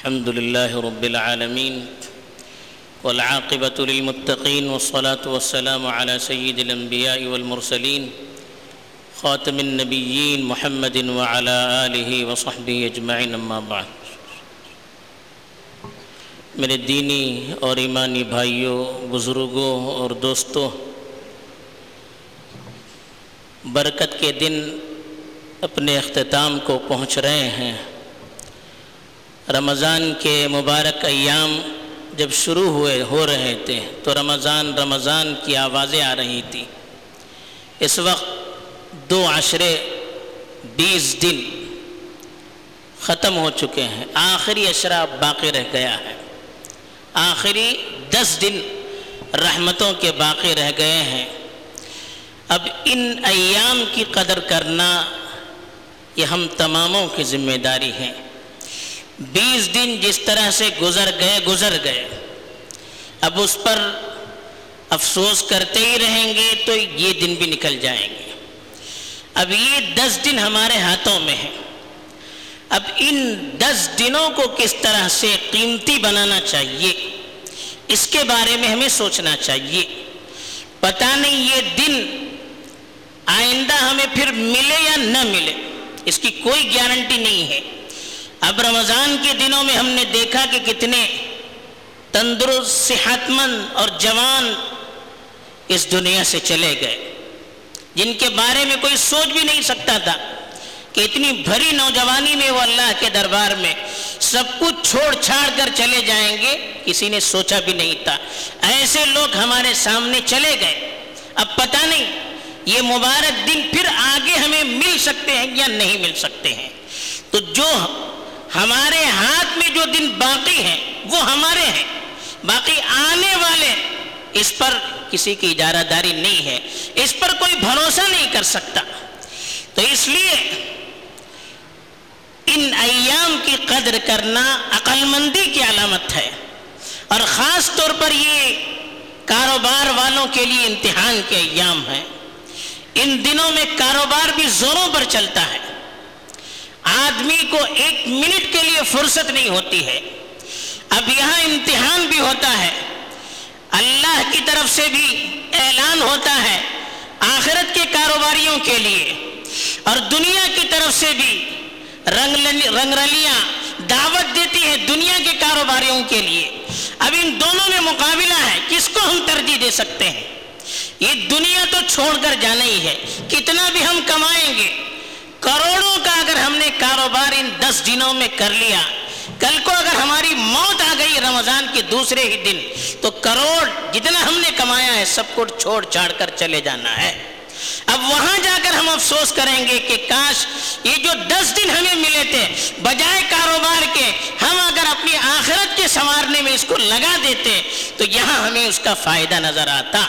الحمد لله رب العالمين والعاقبة للمتقين والصلاة والسلام على سيد الأنبياء والمرسلين خاتم النبيين محمد وعلى آله وصحبه أجمعين أما بعد. میرے دینی اور ایمانی بھائیوں، بزرگوں اور دوستوں، برکت کے دن اپنے اختتام کو پہنچ رہے ہیں۔ رمضان کے مبارک ایام جب شروع ہوئے، ہو رہے تھے، تو رمضان رمضان کی آوازیں آ رہی تھی اس وقت دو عشرے، بیس دن ختم ہو چکے ہیں۔ آخری اشرا باقی رہ گیا ہے۔ آخری دس دن رحمتوں کے باقی رہ گئے ہیں۔ اب ان ایام کی قدر کرنا یہ ہم تماموں کی ذمہ داری ہے۔ بیس دن جس طرح سے گزر گئے گزر گئے۔ اب اس پر افسوس کرتے ہی رہیں گے تو یہ دن بھی نکل جائیں گے۔ اب یہ دس دن ہمارے ہاتھوں میں ہیں۔ اب ان دس دنوں کو کس طرح سے قیمتی بنانا چاہیے، اس کے بارے میں ہمیں سوچنا چاہیے۔ پتہ نہیں یہ دن آئندہ ہمیں پھر ملے یا نہ ملے، اس کی کوئی گارنٹی نہیں ہے۔ اب رمضان کے دنوں میں ہم نے دیکھا کہ کتنے تندرست صحت مند اور جوان اس دنیا سے چلے گئے۔ جن کے بارے میں کوئی سوچ بھی نہیں سکتا تھا کہ اتنی بھری نوجوانی میں وہ اللہ کے دربار میں سب کچھ چھوڑ چھاڑ کر چلے جائیں گے، کسی نے سوچا بھی نہیں تھا۔ ایسے لوگ ہمارے سامنے چلے گئے۔ اب پتہ نہیں یہ مبارک دن پھر آگے ہمیں مل سکتے ہیں یا نہیں مل سکتے ہیں۔ تو جو ہمارے ہاتھ میں جو دن باقی ہیں، وہ ہمارے ہیں۔ باقی آنے والے، اس پر کسی کی اجارہ داری نہیں ہے۔ اس پر کوئی بھروسہ نہیں کر سکتا۔ تو اس لیے ان ایام کی قدر کرنا عقل مندی کی علامت ہے۔ اور خاص طور پر یہ کاروبار والوں کے لیے امتحان کے ایام ہیں۔ ان دنوں میں کاروبار بھی زوروں پر چلتا ہے۔ آدمی کو ایک منٹ کے لیے فرصت نہیں ہوتی ہے۔ اب یہاں امتحان بھی ہوتا ہے۔ اللہ کی طرف سے بھی اعلان ہوتا ہے آخرت کے کاروباریوں کے لیے۔ اور دنیا کی طرف سے بھی رنگ رنگ رلیاں دعوت دیتی ہے دنیا کے کاروباریوں کے لیے۔ اب ان دونوں میں مقابلہ ہے، کس کو ہم ترجیح دے سکتے ہیں؟ یہ دنیا تو چھوڑ کر جانا ہی ہے۔ کتنا بھی ہم کمائیں گے کروڑوں کا اگر ہم نے کاروبار ان دس دنوں میں کر لیا، کل کو اگر ہماری موت آ گئی رمضان کے دوسرے ہی دن، تو کروڑ جتنا ہم نے کمایا ہے، سب کو چھوڑ چھاڑ کر چلے جانا ہے۔ اب وہاں جا کر ہم افسوس کریں گے کہ کاش یہ جو دس دن ہمیں ملے تھے، بجائے کاروبار کے، ہم اگر اپنی آخرت کے سنوارنے میں اس کو لگا دیتے، تو یہاں ہمیں اس کا فائدہ نظر آتا۔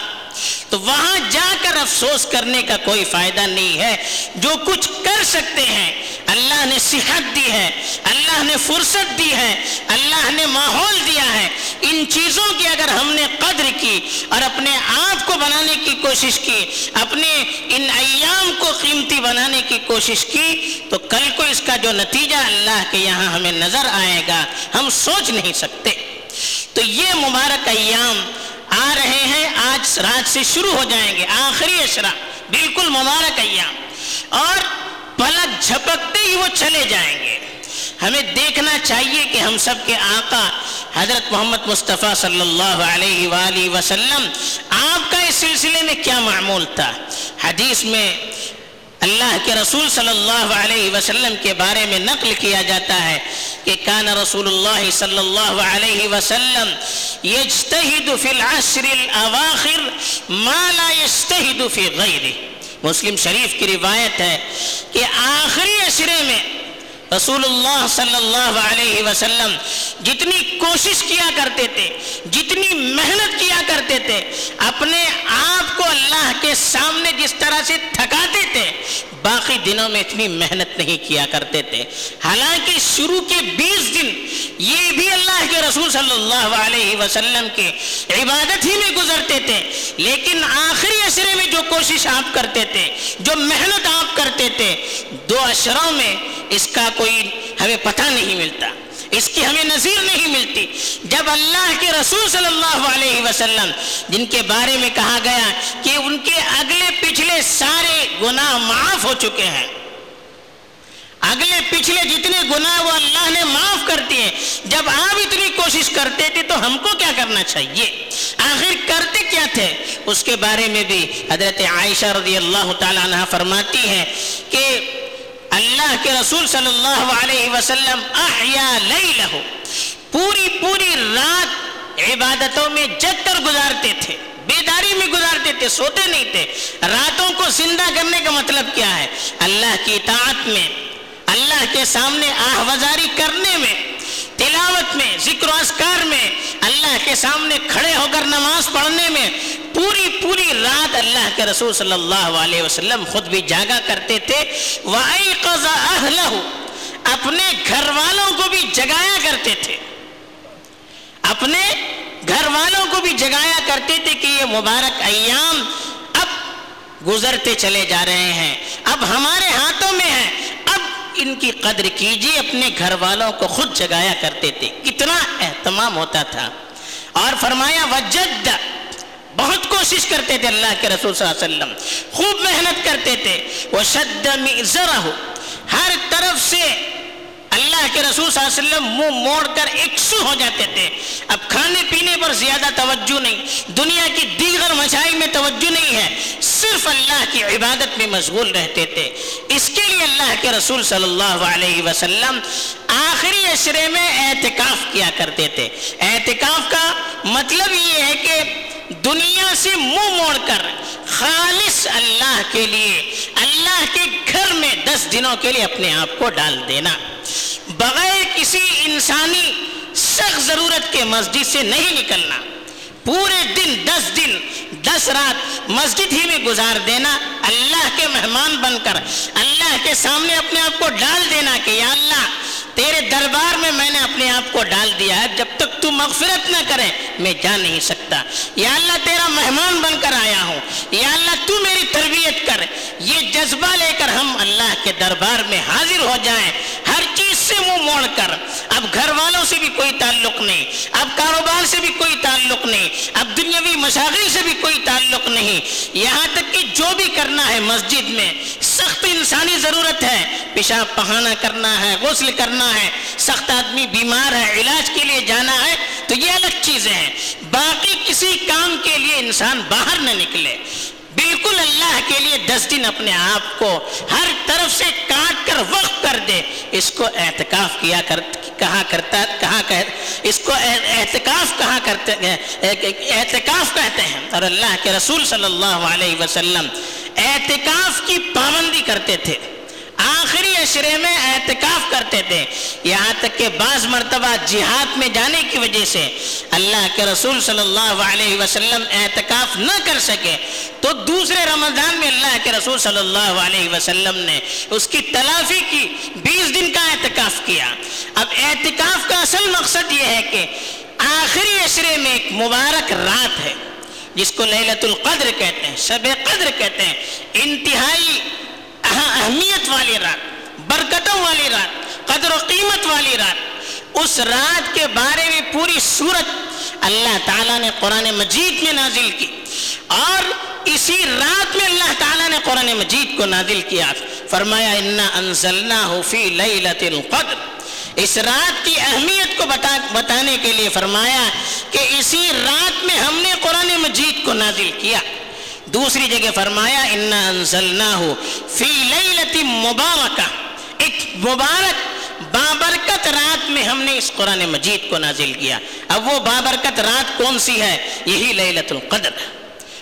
تو وہاں جا کر افسوس کرنے کا کوئی فائدہ نہیں ہے۔ جو کچھ کر سکتے ہیں، اللہ نے صحت دی ہے، اللہ نے فرصت دی ہے، اللہ نے ماحول دیا ہے۔ ان چیزوں کی اگر ہم نے قدر کی اور اپنے آپ کو بنانے کی کوشش کی، اپنے ان ایام کو قیمتی بنانے کی کوشش کی، تو کل کو اس کا جو نتیجہ اللہ کے یہاں ہمیں نظر آئے گا، ہم سوچ نہیں سکتے۔ تو یہ مبارک ایام آ رہے ہیں، آج رات سے شروع ہو جائیں گے، آخری اشرا بالکل مبارک ایام۔ اور پلک جھپکتے ہی وہ چلے جائیں گے۔ ہمیں دیکھنا چاہیے کہ ہم سب کے آقا حضرت محمد مصطفیٰ صلی اللہ علیہ وآلہ وسلم آپ کا اس سلسلے میں کیا معمول تھا؟ حدیث میں اللہ کے رسول صلی اللہ علیہ وسلم کے بارے میں نقل کیا جاتا ہے کہ کان رسول اللہ صلی اللہ علیہ وسلم یجتہد فی العشر الاواخر ما لا یجتہد فی غیرہ۔ مسلم شریف کی روایت ہے کہ آخری عشرے میں رسول اللہ صلی اللہ علیہ وسلم جتنی کوشش کیا کرتے تھے، جتنی محنت کیا کرتے تھے، اپنے آپ کو اللہ کے سامنے جس طرح سے تھکاتے تھے، باقی دنوں میں اتنی محنت نہیں کیا کرتے تھے۔ حالانکہ شروع کے بیس یہ بھی اللہ کے رسول صلی اللہ علیہ وسلم کے عبادت ہی میں گزرتے تھے، لیکن آخری عشرے میں جو کوشش آپ کرتے تھے، جو محنت آپ کرتے تھے، دو اشروں میں اس کا کوئی ہمیں پتہ نہیں ملتا، اس کی ہمیں نظیر نہیں ملتی۔ جب اللہ کے رسول صلی اللہ علیہ وسلم، جن کے بارے میں کہا گیا کہ ان کے اگلے پچھلے سارے گناہ معاف ہو چکے ہیں اگلے پچھلے جتنے گناہ وہ اللہ نے معاف کر دیے، جب آپ اتنی کوشش کرتے تھے تو ہم کو کیا کرنا چاہیے؟ آخر کرتے کیا تھے؟ اس کے بارے میں بھی حضرت عائشہ رضی اللہ تعالیٰ عنہ فرماتی ہیں کہ اللہ کے رسول صلی اللہ علیہ وسلم احیا لیلہ، پوری پوری رات عبادتوں میں جگ کر گزارتے تھے، بیداری میں گزارتے تھے، سوتے نہیں تھے۔ راتوں کو زندہ کرنے کا مطلب کیا ہے؟ اللہ کی اطاعت میں اللہ کے سامنے آہوزاری کرنے میں، تلاوت میں، ذکر و اسکار میں اللہ کے سامنے کھڑے ہو کر نماز پڑھنے میں پوری پوری رات اللہ کے رسول صلی اللہ علیہ وسلم خود بھی جاگا کرتے تھے۔ وَأَيْقَظَ أَهْلَهُ۔ اپنے گھر والوں کو بھی جگایا کرتے تھے۔ اپنے گھر والوں کو بھی جگایا کرتے تھے کہ یہ مبارک ایام اب گزرتے چلے جا رہے ہیں۔ اب ہمارے ہاتھوں میں ہے۔ ان کی قدر کیجیے، اپنے گھر والوں کو خود جگایا کرتے تھے۔ کتنا اہتمام ہوتا تھا۔ اور فرمایا وجد بہت کوشش کرتے تھے اللہ کے رسول صلی اللہ علیہ وسلم۔ خوب محنت کرتے تھے۔ وہ شد ہر طرف سے رسول صلی اللہ علیہ وسلم منہ موڑ کر اکسو ہو جاتے تھے۔ اب کھانے پینے پر زیادہ توجہ نہیں۔ دنیا کی دیگر مسائل میں توجہ نہیں ہے۔ صرف اللہ کی عبادت میں مشغول رہتے تھے۔ اس کے لیے اللہ کے رسول صلی اللہ علیہ وسلم آخری اشرے میں اعتکاف کیا کرتے تھے۔ اعتکاف کا مطلب یہ ہے کہ دنیا سے منہ موڑ کر خالص اللہ کے لیے، اللہ کے گھر میں دس دنوں کے لیے اپنے آپ کو ڈال دینا۔ بغیر کسی انسانی سخت ضرورت کے مسجد سے نہیں نکلنا، پورے دن دس دن، دس رات مسجد ہی میں گزار دینا، اللہ کے مہمان بن کر، اللہ کے سامنے اپنے آپ کو ڈال دینا کہ یا اللہ، تیرے دربار میں میں نے اپنے آپ کو ڈال دیا ہے، جب تک تو مغفرت نہ کرے، میں جا نہیں سکتا۔ یا اللہ، تیرا مہمان بن کر آیا ہوں۔ یا اللہ، تو میری تربیت کر۔ یہ جذبہ لے کر ہم اللہ کے دربار میں حاضر ہو جائیں۔ ہر سے منہ موڑ کر، اب گھر والوں سے بھی کوئی تعلق نہیں، اب کاروبار سے بھی کوئی تعلق نہیں، اب دنیاوی مشاغل سے بھی کوئی تعلق نہیں۔ یہاں تک کہ جو بھی کرنا ہے مسجد میں، سخت انسانی ضرورت ہے۔ پیشاب پہانا کرنا ہے، غسل کرنا ہے، سخت آدمی بیمار ہے، علاج کے لیے جانا ہے، تو یہ الگ چیزیں ہیں۔ باقی کسی کام کے لیے انسان باہر نہ نکلے۔ بالکل اللہ کے لیے دس دن اپنے آپ کو ہر طرف سے کاٹ کر وقت کر دے۔ اس کو احتکاف کیا کر، کہا کرتا کہاں کہ، اس کو احتکاف کہاں کرتے احتکاف کہتے ہیں۔ اور اللہ کے رسول صلی اللہ علیہ وسلم احتکاف کی پابندی کرتے تھے۔ آخری اشرے میں احتکاف کرتے تھے۔ یہاں تک کہ بعض مرتبہ جہاد میں جانے کی وجہ سے اللہ کے رسول صلی اللہ علیہ وسلم احتکاف نہ کر سکے، تو دوسرے رمضان میں اللہ کے رسول صلی اللہ علیہ وسلم نے اس کی تلافی کی، بیس دن کا احتکاف کیا۔ اب احتکاف کا اصل مقصد یہ ہے کہ آخری اشرے میں ایک مبارک رات ہے، جس کو لیلت القدر کہتے ہیں، شب قدر کہتے ہیں، انتہائی اہمیت والی رات۔ برکتوں والی رات، قدر و قیمت والی رات۔ اس رات کے بارے میں پوری صورت اللہ تعالیٰ نے قرآن مجید میں نازل کی۔ اور اسی رات میں اللہ تعالیٰ نے قرآن مجید کو نازل کیا۔ فرمایا، انا انزلناہ فی لیلت القدر اس رات کی اہمیت کو بتا، بتانے کے لیے فرمایا کہ اسی رات میں ہم نے قرآن مجید کو نازل کیا۔ دوسری جگہ فرمایا، انا انزلناہ فی لیلت مبارکہ مبارک بابرکت رات میں ہم نے اس قرآن مجید کو نازل کیا۔ اب وہ بابرکت رات کون سی ہے؟ یہی لیلت القدر۔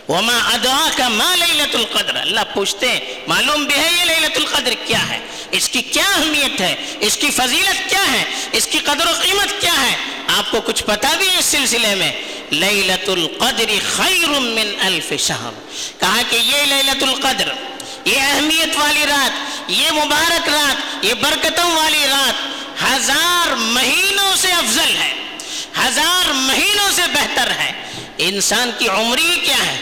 وما ادعاک ما لیلت القدر۔ اللہ پوچھتے ہیں، معلوم بھی ہے یہ لیلت القدر کیا ہے؟ اس کی کیا اہمیت ہے؟ اس کی فضیلت کیا ہے؟ اس کی قدر و قیمت کیا ہے؟ آپ کو کچھ پتا بھی ہے اس سلسلے میں؟ لیلت القدر خیر من الف شہر کہا کہ یہ لیلت القدر یہ اہمیت والی رات، یہ مبارک رات، یہ برکتوں والی رات ہزار مہینوں سے افضل ہے، ہزار مہینوں سے بہتر ہے۔ انسان کی عمری کیا ہے؟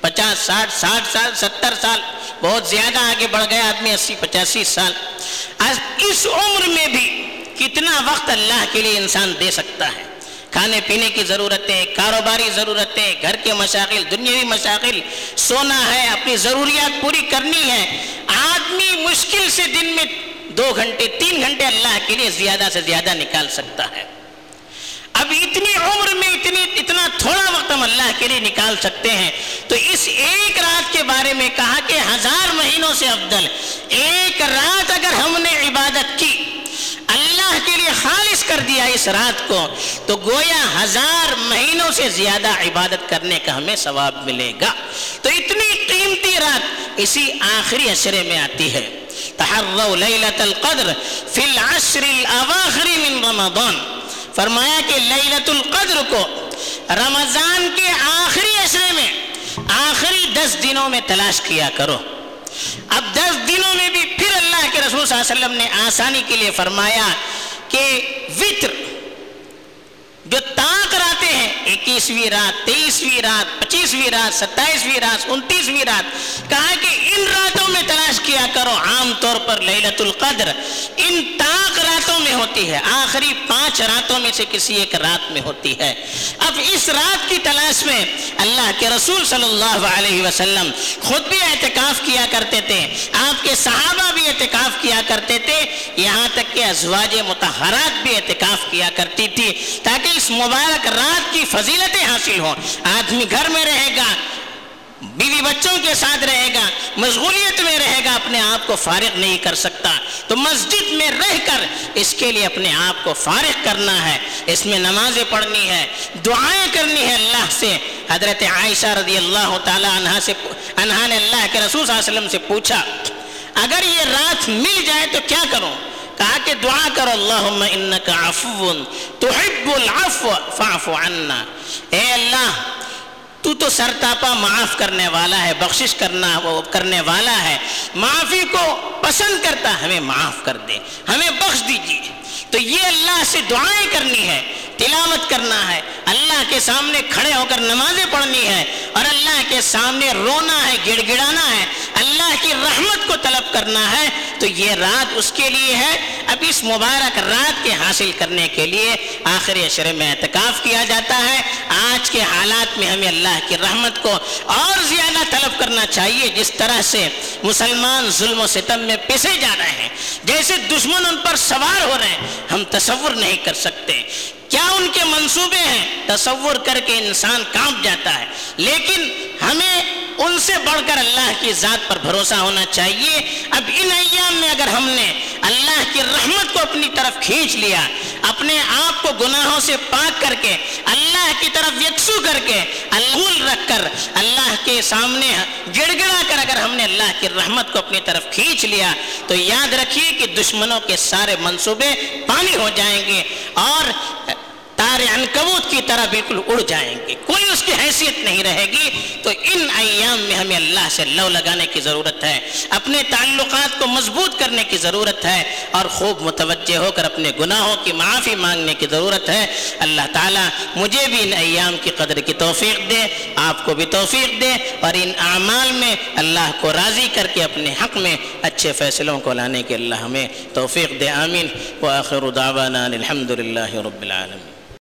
پچاس، ساٹھ ساٹھ سال، ستر سال، بہت زیادہ آگے بڑھ گیا آدمی، اسی پچاسی سال۔ اس عمر میں بھی کتنا وقت اللہ کے لیے انسان دے سکتا ہے؟ کھانے پینے کی ضرورتیں، کاروباری ضرورتیں، گھر کے مشاغل، دنیاوی مشاغل، سونا ہے، اپنی ضروریات پوری کرنی ہے۔ آدمی مشکل سے دن میں دو گھنٹے، تین گھنٹے اللہ کے لیے زیادہ سے زیادہ نکال سکتا ہے۔ اب اتنی عمر میں اتنی، اتنا تھوڑا وقت ہم اللہ کے لیے نکال سکتے ہیں۔ تو اس ایک رات کے بارے میں کہا کہ ہزار مہینوں سے افضل، ایک رات اگر ہم نے عبادت کی اللہ کے لیے خالص کر دیا اس رات کو، تو گویا ہزار مہینوں سے زیادہ عبادت کرنے کا ہمیں ثواب ملے گا۔ تو اتنی قیمتی رات اسی آخری عشرے میں آتی ہے۔ تحروا لیلت القدر فی العشر الاواخر من رمضان۔ فرمایا کہ لیلت القدر کو رمضان کے آخری عشرے میں، آخری دس دنوں میں تلاش کیا کرو۔ اب دس دنوں میں بھی پھر اللہ کے رسول صلی اللہ علیہ وسلم نے آسانی کے لیے فرمایا کہ وطر جو تاک راتے ہیں، اکیسویں رات، تیئیسویں رات، پچیسویں رات، ستائیسویں رات، انتیسویں رات، کہا کہ ان راتوں میں تلاش کیا کرو۔ عام طور پر لیلت القدر ان تاک راتوں میں ہوتی ہے۔ آخری پانچ راتوں میں سے کسی ایک رات میں ہوتی ہے۔ اب اس رات کی تلاش میں اللہ کے رسول صلی اللہ علیہ وسلم خود بھی اعتکاف کیا کرتے تھے۔ آپ کے صحابہ بھی اعتکاف کیا کرتے تھے۔ یہاں تک کہ ازواج متحرات بھی اعتکاف کیا کرتی تھی تاکہ اس مبارک رات کی فضیلتیں حاصل ہوں۔ آدمی گھر میں رہے گا، بیوی بچوں کے ساتھ رہے گا مشغولیت میں رہے گا، اپنے آپ کو فارغ نہیں کر سکتا۔ تو مسجد میں رہ کر اس کے لیے اپنے آپ کو فارغ کرنا ہے۔ اس میں نمازیں پڑھنی ہے دعائیں کرنی ہے اللہ سے۔ حضرت عائشہ رضی اللہ تعالی عنہ سے عنہ نے اللہ کے رسول صلی اللہ علیہ وسلم سے پوچھا، اگر یہ رات مل جائے تو کیا کروں؟ کہا کہ دعا کرو، اللہم انکا عفو، تحب العفو، فاعف عنا۔ اے اللہ تو تو سرتاپا معاف کرنے والا ہے، بخشش کرنا، وہ کرنے والا ہے۔ معافی کو پسند کرتا، ہمیں معاف کر دے، ہمیں بخش دیجیے۔ تو یہ اللہ سے دعائیں کرنی ہے، تلاوت کرنا ہے۔ اللہ کے سامنے کھڑے ہو کر نمازیں پڑھنی ہے اور اللہ کے سامنے رونا ہے، گڑ گڑانا ہے۔ اللہ کی رحمت کو طلب کرنا ہے، تو یہ رات اس کے لیے ہے۔ اب اس مبارک رات کے حاصل کرنے کے لیے آخری عشرے میں اعتکاف کیا جاتا ہے۔ آج کے حالات میں ہمیں اللہ کی رحمت کو اور زیادہ طلب کرنا چاہیے۔ جس طرح سے مسلمان ظلم و ستم میں پسے جا رہے ہیں، جیسے دشمن ان پر سوار ہو رہے ہیں، ہم تصور نہیں کر سکتے۔ کیا ان کے منصوبے ہیں؟ تصور کر کے انسان کانپ جاتا ہے۔ لیکن ہمیں ان سے بڑھ کر اللہ کی ذات پر بھروسہ ہونا چاہیے۔ اب ان ایام میں اگر ہم نے اللہ کی رحمت کو اپنی طرف کھینچ لیا، اپنے آپ کو گناہوں سے پاک کر کے، اللہ کی طرف یکسو کر کے، اللہ رکھ کر، اللہ کے سامنے گڑ گڑا کر اگر ہم نے اللہ کی رحمت کو اپنی طرف کھینچ لیا، تو یاد رکھیے کہ دشمنوں کے سارے منصوبے پانی ہو جائیں گے۔ اور تار عنکبوت کی طرح بالکل اڑ جائیں گے۔ کوئی اس کی حیثیت نہیں رہے گی۔ تو ان ایام میں ہمیں اللہ سے لو لگانے کی ضرورت ہے۔ اپنے تعلقات کو مضبوط کرنے کی ضرورت ہے۔ اور خوب متوجہ ہو کر اپنے گناہوں کی معافی مانگنے کی ضرورت ہے۔ اللہ تعالیٰ مجھے بھی ان ایام کی قدر کی توفیق دے۔ آپ کو بھی توفیق دے۔ اور ان اعمال میں اللہ کو راضی کر کے اپنے حق میں اچھے فیصلوں کو لانے کے اللہ ہمیں توفیق دے۔ آمین۔ وآخر دعوانا الحمد للہ رب العالمین۔